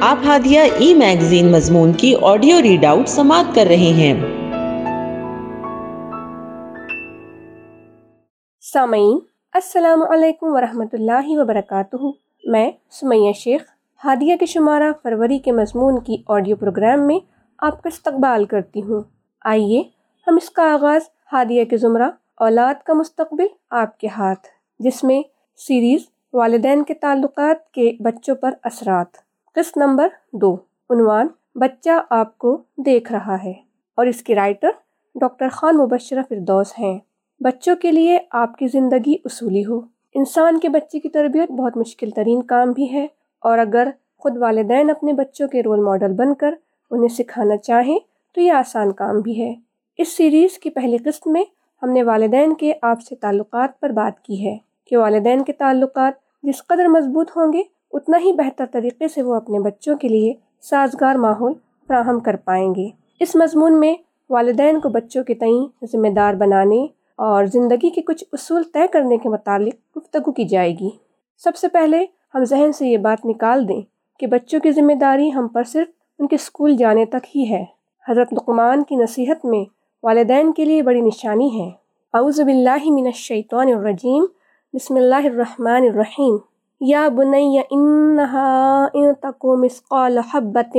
آپ ہادیہ ای میگزین مضمون کی آڈیو ریڈ آؤٹ سماعت کر رہے ہیں۔ سامعین، السلام علیکم ورحمۃ اللہ وبرکاتہ۔ میں سمیہ شیخ، ہادیہ کے شمارہ فروری کے مضمون کی آڈیو پروگرام میں آپ کا استقبال کرتی ہوں۔ آئیے، ہم اس کا آغاز ہادیہ کے زمرہ اولاد کا مستقبل آپ کے ہاتھ، جس میں سیریز والدین کے تعلقات کے بچوں پر اثرات۔ قسط نمبر دو۔ عنوان، بچہ آپ کو دیکھ رہا ہے۔ اور اس کی رائٹر، ڈاکٹر خان مبشرہ فردوس ہیں۔ بچوں کے لیے آپ کی زندگی اصولی ہو۔ انسان کے بچے کی تربیت بہت مشکل ترین کام بھی ہے۔ اور اگر خود والدین اپنے بچوں کے رول ماڈل بن کر انہیں سکھانا چاہیں، تو یہ آسان کام بھی ہے۔ اس سیریز کی پہلی قسط میں ہم نے والدین کے آپ سے تعلقات پر بات کی ہے کہ والدین کے تعلقات جس قدر مضبوط ہوں گے اتنا ہی بہتر طریقے سے وہ اپنے بچوں کے لیے سازگار ماحول فراہم کر پائیں گے۔ اس مضمون میں والدین کو بچوں کے تئیں ذمہ دار بنانے اور زندگی کے کچھ اصول طے کرنے کے متعلق گفتگو کی جائے گی۔ سب سے پہلے ہم ذہن سے یہ بات نکال دیں کہ بچوں کی ذمہ داری ہم پر صرف ان کے اسکول جانے تک ہی ہے۔ حضرت لقمان کی نصیحت میں والدین کے لیے بڑی نشانی ہے۔ اعوذ باللہ من الشیطان الرجیم، بسم اللہ الرحمن الرحیم۔ یا بنی انہا ان تکو مسقال حبت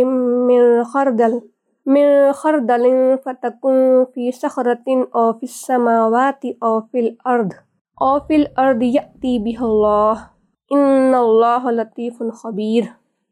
من خردل من خردل فتکن فی سخرت او فی السماوات او فی الارض او فی الارض یأتی بها اللہ ان اللہ لطیف خبیر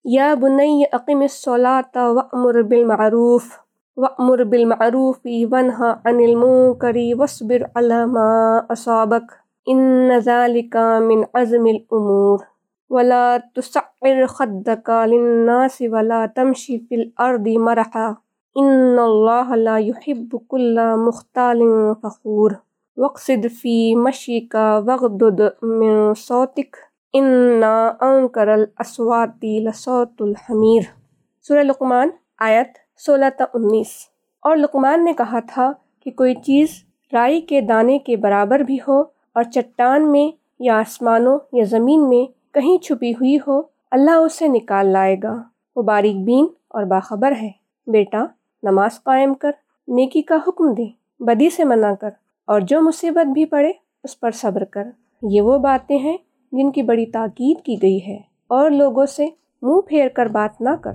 یا بنی اقم الصلاة وأمر بالمعروف وأمر بالمعروف ونہا عن المنکر واصبر على ما اصابک ان ذالک من عزم الامور ولا تصعر خدك للناس ولا تمشي في الأرض مرحا إن الله لا يحب كل مختال فخور واقصد في مشيك واغضض من صوتك إن أنكر الأصوات لصوت الحمير سورہ لقمان، آیت سولہ تا انیس۔ اور لقمان نے کہا تھا کہ کوئی چیز رائی کے دانے کے برابر بھی ہو اور چٹان میں یا آسمانوں یا زمین میں کہیں چھپی ہوئی ہو، اللہ اسے نکال لائے گا۔ وہ باریک بین اور باخبر ہے۔ بیٹا، نماز قائم کر، نیکی کا حکم دے، بدی سے منع کر۔ اور جو مصیبت بھی پڑے، اس پر صبر کر۔ یہ وہ باتیں ہیں جن کی بڑی تاکید کی گئی ہے۔ اور لوگوں سے منہ پھیر کر بات نہ کر۔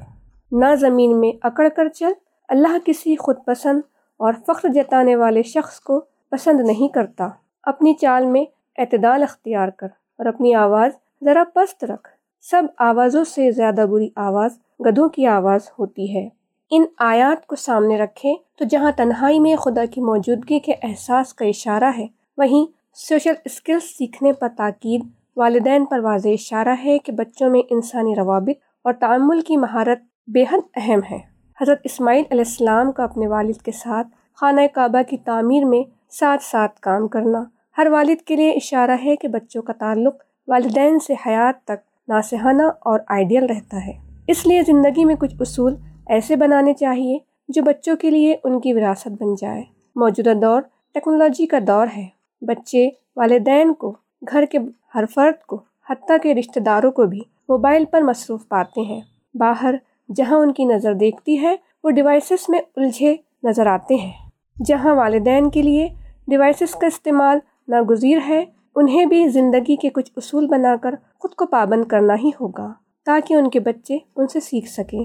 نہ زمین میں اکڑ کر چل۔ اللہ کسی خود پسند اور فخر جتانے والے شخص کو پسند نہیں کرتا۔ اپنی چال میں اعتدال اختیار کر اور اپنی آواز ذرا پست رکھ۔ سب آوازوں سے زیادہ بری آواز، گدھوں کی آواز ہوتی ہے۔ ان آیات کو سامنے رکھیں تو جہاں تنہائی میں خدا کی موجودگی کے احساس کا اشارہ ہے، وہیں سوشل اسکلس سیکھنے پر تاکید، والدین پر واضح اشارہ ہے کہ بچوں میں انسانی روابط اور تعمل کی مہارت بے حد اہم ہے۔ حضرت اسماعیل علیہ السلام کا اپنے والد کے ساتھ خانہ کعبہ کی تعمیر میں ساتھ ساتھ کام کرنا ہر والد کے لیے اشارہ ہے کہ بچوں کا تعلق والدین سے حیات تک ناسہانہ اور آئیڈیل رہتا ہے۔ اس لیے زندگی میں کچھ اصول ایسے بنانے چاہیے جو بچوں کے لیے ان کی وراثت بن جائے۔ موجودہ دور ٹیکنالوجی کا دور ہے۔ بچے والدین کو، گھر کے ہر فرد کو، حتیٰ کے رشتہ داروں کو بھی موبائل پر مصروف پاتے ہیں۔ باہر جہاں ان کی نظر دیکھتی ہے، وہ ڈیوائسز میں الجھے نظر آتے ہیں۔ جہاں والدین کے لیے ڈیوائسز کا استعمال ناگزیر ہے انہیں بھی زندگی کے کچھ اصول بنا کر خود کو پابند کرنا ہی ہوگا، تاکہ ان کے بچے ان سے سیکھ سکیں۔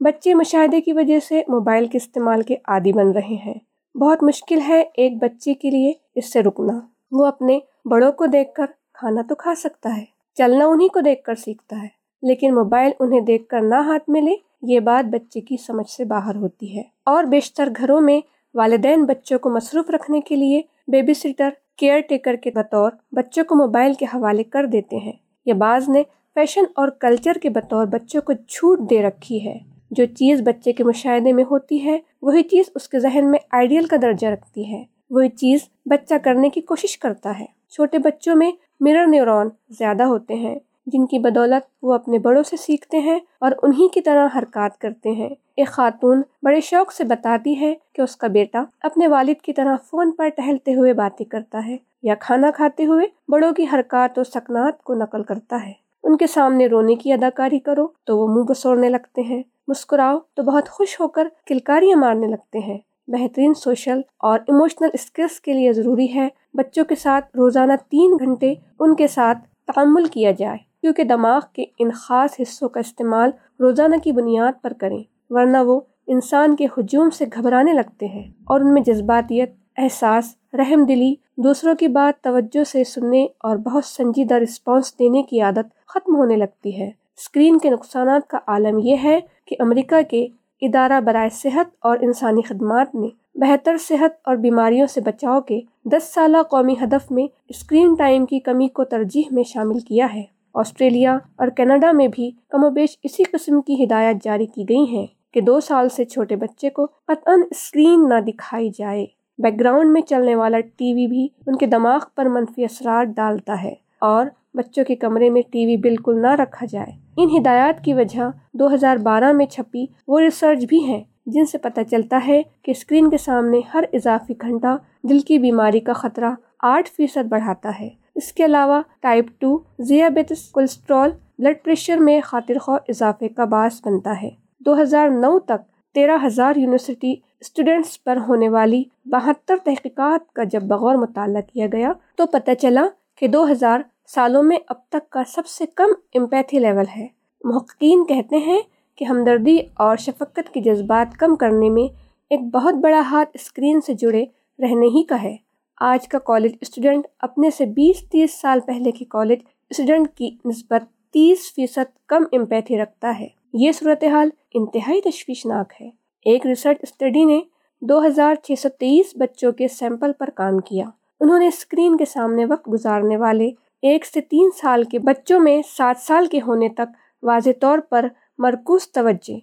بچے مشاہدے کی وجہ سے موبائل کے استعمال کے عادی بن رہے ہیں۔ بہت مشکل ہے ایک بچے کے لیے اس سے رکنا۔ وہ اپنے بڑوں کو دیکھ کر کھانا تو کھا سکتا ہے، چلنا انہیں کو دیکھ کر سیکھتا ہے۔ لیکن موبائل انہیں دیکھ کر نہ ہاتھ میں لے یہ بات بچے کی سمجھ سے باہر ہوتی ہے۔ اور بیشتر گھروں میں والدین بچوں کو مصروف رکھنے کے لیے بیبی سیٹر کیئر ٹیکر کے بطور بچوں کو موبائل کے حوالے کر دیتے ہیں۔ یا بعض نے فیشن اور کلچر کے بطور بچوں کو چھوٹ دے رکھی ہے۔ جو چیز بچے کے مشاہدے میں ہوتی ہے، وہی چیز اس کے ذہن میں آئیڈیل کا درجہ رکھتی ہے۔ وہی چیز بچہ کرنے کی کوشش کرتا ہے۔ چھوٹے بچوں میں مرر نیورون زیادہ ہوتے ہیں۔ جن کی بدولت وہ اپنے بڑوں سے سیکھتے ہیں اور انہی کی طرح حرکات کرتے ہیں۔ ایک خاتون بڑے شوق سے بتاتی ہے کہ اس کا بیٹا اپنے والد کی طرح فون پر ٹہلتے ہوئے باتیں کرتا ہے یا کھانا کھاتے ہوئے بڑوں کی حرکات و سکنات کو نقل کرتا ہے۔ ان کے سامنے رونے کی اداکاری کرو تو وہ منہ بسوڑنے لگتے ہیں۔ مسکراؤ تو بہت خوش ہو کر کلکاریاں مارنے لگتے ہیں۔ بہترین سوشل اور ایموشنل اسکلس کے لیے ضروری ہے بچوں کے ساتھ روزانہ تین گھنٹے ان کے ساتھ تعمل کیا جائے۔ کیونکہ دماغ کے ان خاص حصوں کا استعمال روزانہ کی بنیاد پر کریں، ورنہ وہ انسان کے ہجوم سے گھبرانے لگتے ہیں اور ان میں جذباتیت، احساس، رحم دلی، دوسروں کی بات توجہ سے سننے اور بہت سنجیدہ رسپانس دینے کی عادت ختم ہونے لگتی ہے۔ اسکرین کے نقصانات کا عالم یہ ہے کہ امریکہ کے ادارہ برائے صحت اور انسانی خدمات نے بہتر صحت اور بیماریوں سے بچاؤ کے دس سالہ قومی ہدف میں اسکرین ٹائم کی کمی کو ترجیح میں شامل کیا ہے۔ آسٹریلیا اور کینیڈا میں بھی کم و بیش اسی قسم کی ہدایات جاری کی گئی ہیں کہ دو سال سے چھوٹے بچے کو قطعا اسکرین نہ دکھائی جائے۔ بیک گراؤنڈ میں چلنے والا ٹی وی بھی ان کے دماغ پر منفی اثرات ڈالتا ہے اور بچوں کے کمرے میں ٹی وی بالکل نہ رکھا جائے۔ ان ہدایات کی وجہ دو ہزار بارہ میں چھپی وہ ریسرچ بھی ہیں جن سے پتہ چلتا ہے کہ اسکرین کے سامنے ہر اضافی گھنٹہ دل کی بیماری کا خطرہ آٹھ فیصد بڑھاتا ہے۔ اس کے علاوہ ٹائپ ٹو ذیابیطس کولسٹرول بلڈ پریشر میں خاطر خواہ اضافے کا باعث بنتا ہے۔ دو ہزار نو تک تیرہ ہزار یونیورسٹی اسٹوڈینٹس پر ہونے والی بہتر تحقیقات کا جب بغور مطالعہ کیا گیا تو پتہ چلا کہ دو ہزار سالوں میں اب تک کا سب سے کم امپیتھی لیول ہے۔ محققین کہتے ہیں کہ ہمدردی اور شفقت کے جذبات کم کرنے میں ایک بہت بڑا ہاتھ اسکرین سے جڑے رہنے ہی کا ہے۔ آج کا کالج اسٹوڈنٹ اپنے سے بیس تیس سال پہلے کے کالج اسٹوڈنٹ کی نسبت تیس فیصد کم امپیتھی رکھتا ہے۔ یہ صورتحال انتہائی تشویشناک ہے۔ ایک ریسرچ اسٹڈی نے دو ہزار چھ سو تیئیس بچوں کے سیمپل پر کام کیا۔ انہوں نے اسکرین کے سامنے وقت گزارنے والے ایک سے تین سال کے بچوں میں سات سال کے ہونے تک واضح طور پر مرکوز توجہ،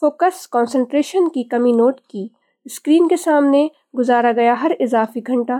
فوکس، کانسنٹریشن کی کمی نوٹ کی۔ اسکرین کے سامنے گزارا گیا ہر اضافی گھنٹہ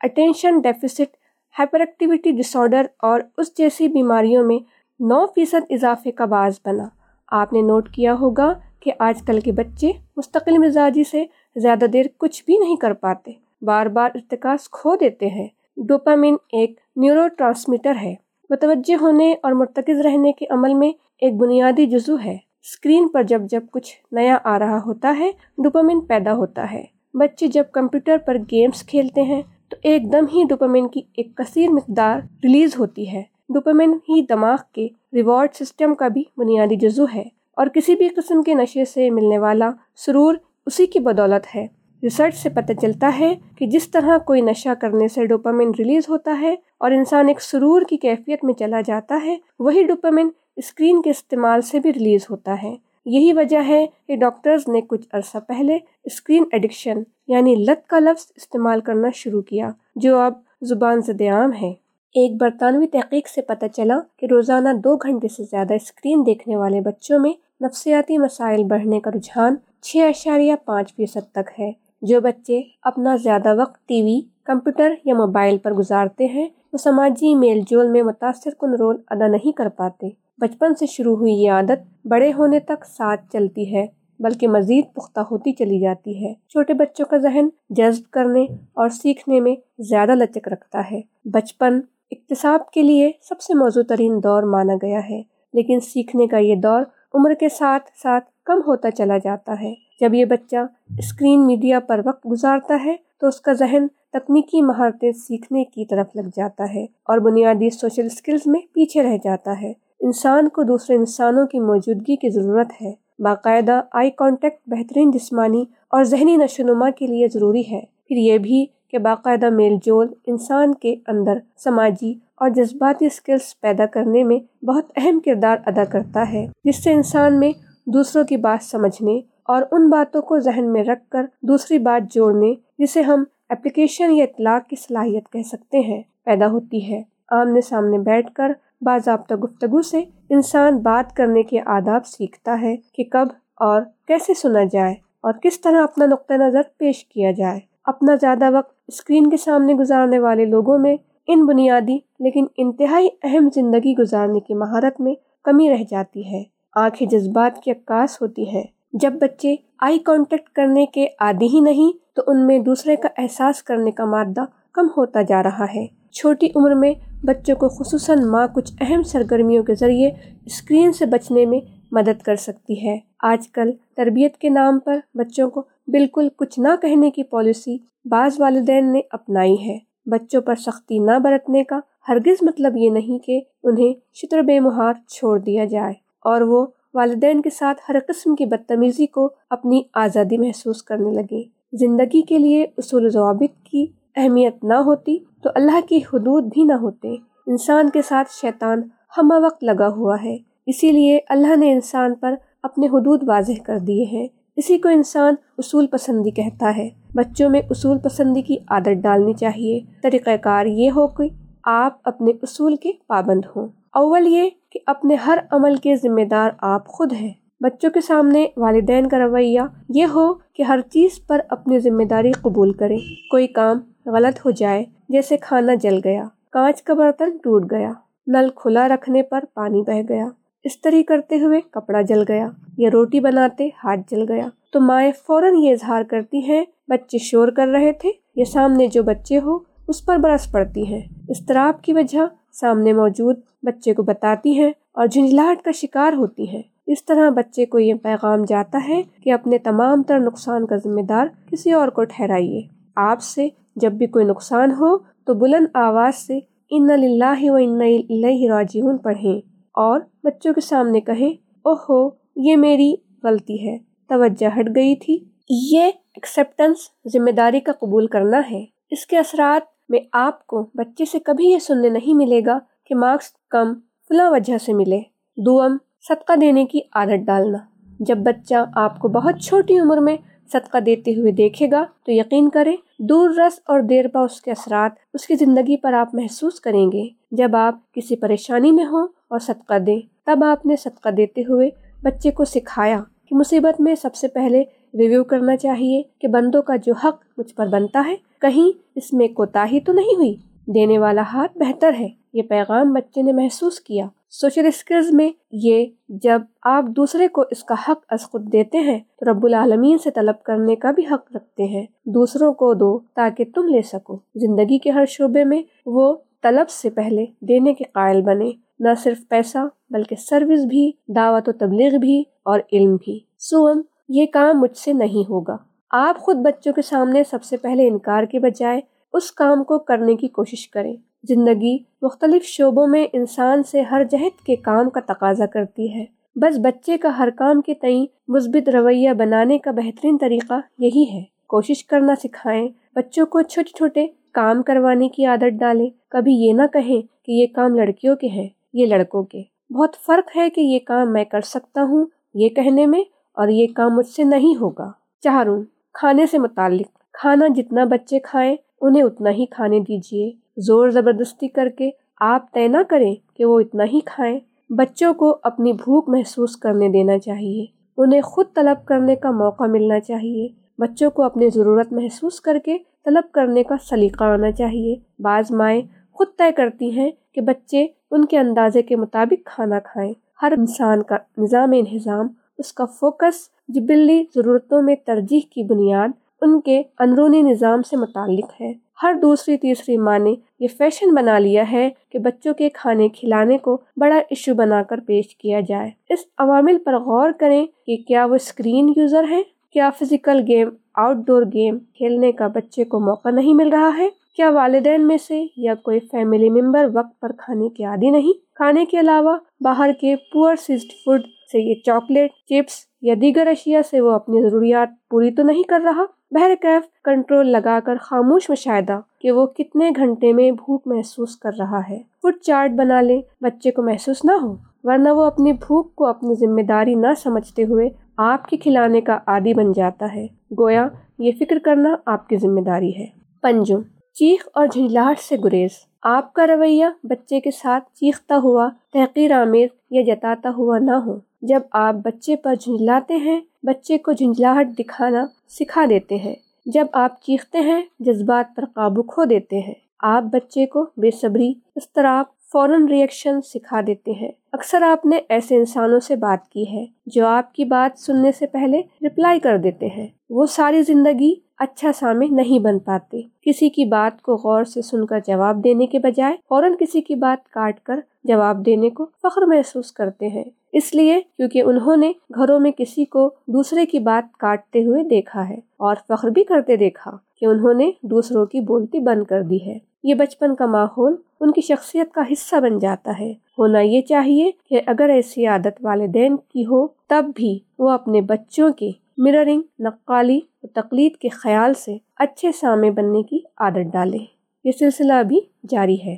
اٹینشن ڈیفیسٹ ہائپر ایکٹیویٹی ڈس آڈر اور اس جیسی بیماریوں میں نو فیصد اضافے کا باعث بنا۔ آپ نے نوٹ کیا ہوگا کہ آج کل کے بچے مستقل مزاجی سے زیادہ دیر کچھ بھی نہیں کر پاتے، بار بار ارتکاز کھو دیتے ہیں۔ ڈوپامن ایک نیورو ٹرانسمیٹر ہے۔ متوجہ ہونے اور مرتکز رہنے کے عمل میں ایک بنیادی جزو ہے۔ اسکرین پر جب جب کچھ نیا آ رہا ہوتا ہے ڈوپامن پیدا ہوتا ہے۔ بچے جب کمپیوٹر پر گیمز کھیلتے ہیں تو ایک دم ہی ڈوپامن کی ایک کثیر مقدار ریلیز ہوتی ہے۔ ڈوپامن ہی دماغ کے ریوارڈ سسٹم کا بھی بنیادی جزو ہے اور کسی بھی قسم کے نشے سے ملنے والا سرور اسی کی بدولت ہے۔ ریسرچ سے پتہ چلتا ہے کہ جس طرح کوئی نشہ کرنے سے ڈوپامن ریلیز ہوتا ہے اور انسان ایک سرور کی کیفیت میں چلا جاتا ہے، وہی ڈوپامن اسکرین کے استعمال سے بھی ریلیز ہوتا ہے۔ یہی وجہ ہے کہ ڈاکٹرز نے کچھ عرصہ پہلے اسکرین ایڈکشن یعنی لت کا لفظ استعمال کرنا شروع کیا، جو اب زبان زد عام ہے۔ ایک برطانوی تحقیق سے پتہ چلا کہ روزانہ دو گھنٹے سے زیادہ اسکرین دیکھنے والے بچوں میں نفسیاتی مسائل بڑھنے کا رجحان چھ اشاریہ پانچ فیصد تک ہے۔ جو بچے اپنا زیادہ وقت ٹی وی، کمپیوٹر یا موبائل پر گزارتے ہیں، وہ سماجی میل جول میں متاثر کن رول ادا نہیں کر پاتے۔ بچپن سے شروع ہوئی یہ عادت بڑے ہونے تک ساتھ چلتی ہے، بلکہ مزید پختہ ہوتی چلی جاتی ہے۔ چھوٹے بچوں کا ذہن جذب کرنے اور سیکھنے میں زیادہ لچک رکھتا ہے۔ بچپن اقتصاب کے لیے سب سے موضوع ترین دور مانا گیا ہے، لیکن سیکھنے کا یہ دور عمر کے ساتھ ساتھ کم ہوتا چلا جاتا ہے۔ جب یہ بچہ اسکرین میڈیا پر وقت گزارتا ہے، تو اس کا ذہن تکنیکی مہارتیں سیکھنے کی طرف لگ جاتا ہے اور بنیادی سوشل اسکلز میں پیچھے رہ جاتا ہے۔ انسان کو دوسرے انسانوں کی موجودگی کی ضرورت ہے۔ باقاعدہ آئی کانٹیکٹ بہترین جسمانی اور ذہنی نشو نما کے لیے ضروری ہے۔ پھر یہ بھی کہ باقاعدہ میل جول انسان کے اندر سماجی اور جذباتی اسکلس پیدا کرنے میں بہت اہم کردار ادا کرتا ہے، جس سے انسان میں دوسروں کی بات سمجھنے اور ان باتوں کو ذہن میں رکھ کر دوسری بات جوڑنے، جسے ہم اپلیکیشن یا اطلاق کی صلاحیت کہہ سکتے ہیں، پیدا ہوتی ہے۔ آمنے سامنے بیٹھ کر باضابطہ گفتگو سے انسان بات کرنے کے آداب سیکھتا ہے کہ کب اور کیسے سنا جائے اور کس طرح اپنا نقطۂ نظر پیش کیا جائے۔ اپنا زیادہ وقت اسکرین کے سامنے گزارنے والے لوگوں میں ان بنیادی لیکن انتہائی اہم زندگی گزارنے کی مہارت میں کمی رہ جاتی ہے۔ آنکھیں جذبات کی عکاس ہوتی ہے جب بچے آئی کانٹیکٹ کرنے کے عادی ہی نہیں، تو ان میں دوسرے کا احساس کرنے کا مادہ کم ہوتا جا رہا ہے۔ چھوٹی عمر میں بچوں کو خصوصاً ماں کچھ اہم سرگرمیوں کے ذریعے اسکرین سے بچنے میں مدد کر سکتی ہے۔ آج کل تربیت کے نام پر بچوں کو بالکل کچھ نہ کہنے کی پالیسی بعض والدین نے اپنائی ہے۔ بچوں پر سختی نہ برتنے کا ہرگز مطلب یہ نہیں کہ انہیں شطر بے مہار چھوڑ دیا جائے۔ اور وہ والدین کے ساتھ ہر قسم کی بدتمیزی کو اپنی آزادی محسوس کرنے لگے۔ زندگی کے لیے اصول ضوابط کی اہمیت نہ ہوتی تو اللہ کی حدود بھی نہ ہوتے۔ انسان کے ساتھ شیطان ہمہ وقت لگا ہوا ہے۔ اسی لیے اللہ نے انسان پر اپنے حدود واضح کر دیے ہیں۔ اسی کو انسان اصول پسندی کہتا ہے۔ بچوں میں اصول پسندی کی عادت ڈالنی چاہیے۔ طریقہ کار یہ ہو کہ آپ اپنے اصول کے پابند ہوں۔ اول یہ کہ اپنے ہر عمل کے ذمہ دار آپ خود ہیں۔ بچوں کے سامنے والدین کا رویہ یہ ہو کہ ہر چیز پر اپنی ذمہ داری قبول کریں۔ کوئی کام غلط ہو جائے جیسے کھانا جل گیا۔ کانچ کا برتن ٹوٹ گیا۔ نل کھلا رکھنے پر پانی بہ گیا۔ استری کرتے ہوئے کپڑا جل گیا۔ یا روٹی بناتے ہاتھ جل گیا۔ تو مائیں فوراً یہ اظہار کرتی ہیں، بچے شور کر رہے تھے، یا سامنے جو بچے ہو، اس پر برس پڑتی ہیں۔ استراب کی وجہ سامنے موجود بچے کو بتاتی ہیں اور جھنجھلاہٹ کا شکار ہوتی ہیں۔ اس طرح بچے کو یہ پیغام جاتا ہے کہ اپنے تمام تر نقصان کا ذمہ دار کسی اور کو ٹھہرائیے۔ آپ سے جب بھی کوئی نقصان ہو تو بلند آواز سے ان اللہ و ان راجعون پڑھیں اور بچوں کے سامنے کہیں، اوہو، یہ میری غلطی ہے، توجہ ہٹ گئی تھی۔ یہ ایکسیپٹنس ذمہ داری کا قبول کرنا ہے۔ اس کے اثرات میں آپ کو بچے سے کبھی یہ سننے نہیں ملے گا کہ مارکس کم فلاں وجہ سے ملے۔ دوم، صدقہ دینے کی عادت ڈالنا۔ جب بچہ آپ کو بہت چھوٹی عمر میں صدقہ دیتے ہوئے دیکھے گا تو یقین کریں دور رس اور دیر پا اس کے اثرات اس کی زندگی پر آپ محسوس کریں گے۔ جب آپ کسی پریشانی میں ہوں اور صدقہ دیں، تب آپ نے صدقہ دیتے ہوئے بچے کو سکھایا کہ مصیبت میں سب سے پہلے ریویو کرنا چاہیے کہ بندوں کا جو حق مجھ پر بنتا ہے، کہیں اس میں کوتاہی تو نہیں ہوئی؟ دینے والا ہاتھ بہتر ہے۔ یہ پیغام بچے نے محسوس کیا۔ سوشل اسکلز میں یہ جب آپ دوسرے کو اس کا حق از خود دیتے ہیں، تو رب العالمین سے طلب کرنے کا بھی حق رکھتے ہیں۔ دوسروں کو دو تاکہ تم لے سکو۔ زندگی کے ہر شعبے میں وہ طلب سے پہلے دینے کے قائل بنے۔ نہ صرف پیسہ، بلکہ سروس بھی، دعوت و تبلیغ بھی اور علم بھی۔ سوم یہ کام مجھ سے نہیں ہوگا۔ آپ خود بچوں کے سامنے سب سے پہلے انکار کے بجائے اس کام کو کرنے کی کوشش کریں۔ زندگی مختلف شعبوں میں انسان سے ہر جہت کے کام کا تقاضا کرتی ہے۔ بس بچے کا ہر کام کے تئیں مثبت رویہ بنانے کا بہترین طریقہ یہی ہے۔ کوشش کرنا سکھائیں۔ بچوں کو چھوٹے چھوٹے کام کروانے کی عادت ڈالیں۔ کبھی یہ نہ کہیں کہ یہ کام لڑکیوں کے ہیں، یہ لڑکوں کے۔ بہت فرق ہے کہ یہ کام میں کر سکتا ہوں یہ کہنے میں اور یہ کام مجھ سے نہیں ہوگا۔ چاروں کھانے سے متعلق۔ کھانا جتنا بچے کھائیں انہیں اتنا ہی کھانے دیجیے زور زبردستی کر کے آپ طے نہ کریں کہ وہ اتنا ہی کھائیں۔ بچوں کو اپنی بھوک محسوس کرنے دینا چاہیے۔ انہیں خود طلب کرنے کا موقع ملنا چاہیے۔ بچوں کو اپنی ضرورت محسوس کر کے طلب کرنے کا سلیقہ آنا چاہیے۔ بعض مائیں خود طے کرتی ہیں کہ بچے ان کے اندازے کے مطابق کھانا کھائیں۔ ہر انسان کا نظام انہضام، اس کا فوکس جبلی ضرورتوں میں ترجیح کی بنیاد ان کے اندرونی نظام سے متعلق ہے۔ ہر دوسری تیسری ماں نے یہ فیشن بنا لیا ہے کہ بچوں کے کھانے کھلانے کو بڑا ایشو بنا کر پیش کیا جائے۔ اس عوامل پر غور کریں کہ کیا وہ اسکرین یوزر ہیں؟ کیا physical game outdoor game کھیلنے کا بچے کو موقع نہیں مل رہا ہے؟ کیا والدین میں سے یا کوئی فیملی ممبر وقت پر کھانے کے عادی نہیں؟ کھانے کے علاوہ باہر کے پور سیزڈ فوڈ سے یہ چاکلیٹ چپس یا دیگر اشیاء سے وہ اپنی ضروریات پوری تو نہیں کر رہا؟ بہرکیف کنٹرول لگا کر خاموش مشاہدہ کہ وہ کتنے گھنٹے میں بھوک محسوس کر رہا ہے۔ فوڈ چارٹ بنا لے بچے کو محسوس نہ ہو۔ ورنہ وہ اپنی بھوک کو اپنی ذمہ داری نہ سمجھتے ہوئے آپ کے کھلانے کا عادی بن جاتا ہے۔ گویا، یہ فکر کرنا آپ کی ذمہ داری ہے۔ پنجم، چیخ اور جھنجھلاہٹ سے گریز۔ آپ کا رویہ بچے کے ساتھ چیختا ہوا، تحقیر آمیز یا جتاتا ہوا نہ ہو۔ جب آپ بچے پر جھنجھلاتے ہیں، بچے کو جھنجھلاہٹ دکھانا سکھا دیتے ہیں۔ جب آپ چیختے ہیں، جذبات پر قابو کھو دیتے ہیں۔ آپ بچے کو بے صبری، اضطراب، فوراً ریئیکشن سکھا دیتے ہیں۔ اکثر آپ نے ایسے انسانوں سے بات کی ہے جو آپ کی بات سننے سے پہلے رپلائی کر دیتے ہیں۔ وہ ساری زندگی اچھا سامع نہیں بن پاتے۔ کسی کی بات کو غور سے سن کر جواب دینے کے بجائے فوراً کسی کی بات کاٹ کر جواب دینے کو فخر محسوس کرتے ہیں۔ اس لیے کیونکہ انہوں نے گھروں میں کسی کو دوسرے کی بات کاٹتے ہوئے دیکھا ہے اور فخر بھی کرتے دیکھا کہ انہوں نے دوسروں کی بولتی بند کر دی ہے۔ یہ بچپن کا ماحول ان کی شخصیت کا حصہ بن جاتا ہے۔ ہونا یہ چاہیے کہ اگر ایسی عادت والدین کی ہو، تب بھی وہ اپنے بچوں کے مررنگ نقالی و تقلید کے خیال سے اچھے سامے بننے کی عادت ڈالیں۔ یہ سلسلہ بھی جاری ہے۔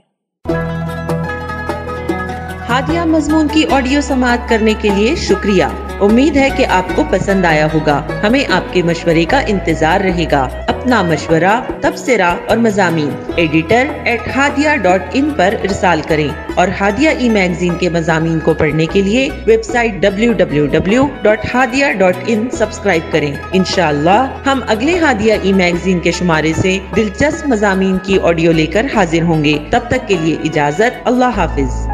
ہادیہ مضمون کی آڈیو سماعت کرنے کے لیے شکریہ۔ امید ہے کہ آپ کو پسند آیا ہوگا۔ ہمیں آپ کے مشورے کا انتظار رہے گا۔ اپنا مشورہ تبصرہ اور مضامین۔ Editor at Hadiya dot in پر ارسال کریں اور ہادیہ ای میگزین کے مضامین کو پڑھنے کے لیے website W W W dot Hadiya dot in subscribe کریں۔ انشاءاللہ، ہم اگلے ہادیہ ای میگزین کے شمارے سے دلچسپ مضامین کی آڈیو لے کر حاضر ہوں گے۔ تب تک کے لیے اجازت۔ اللہ حافظ۔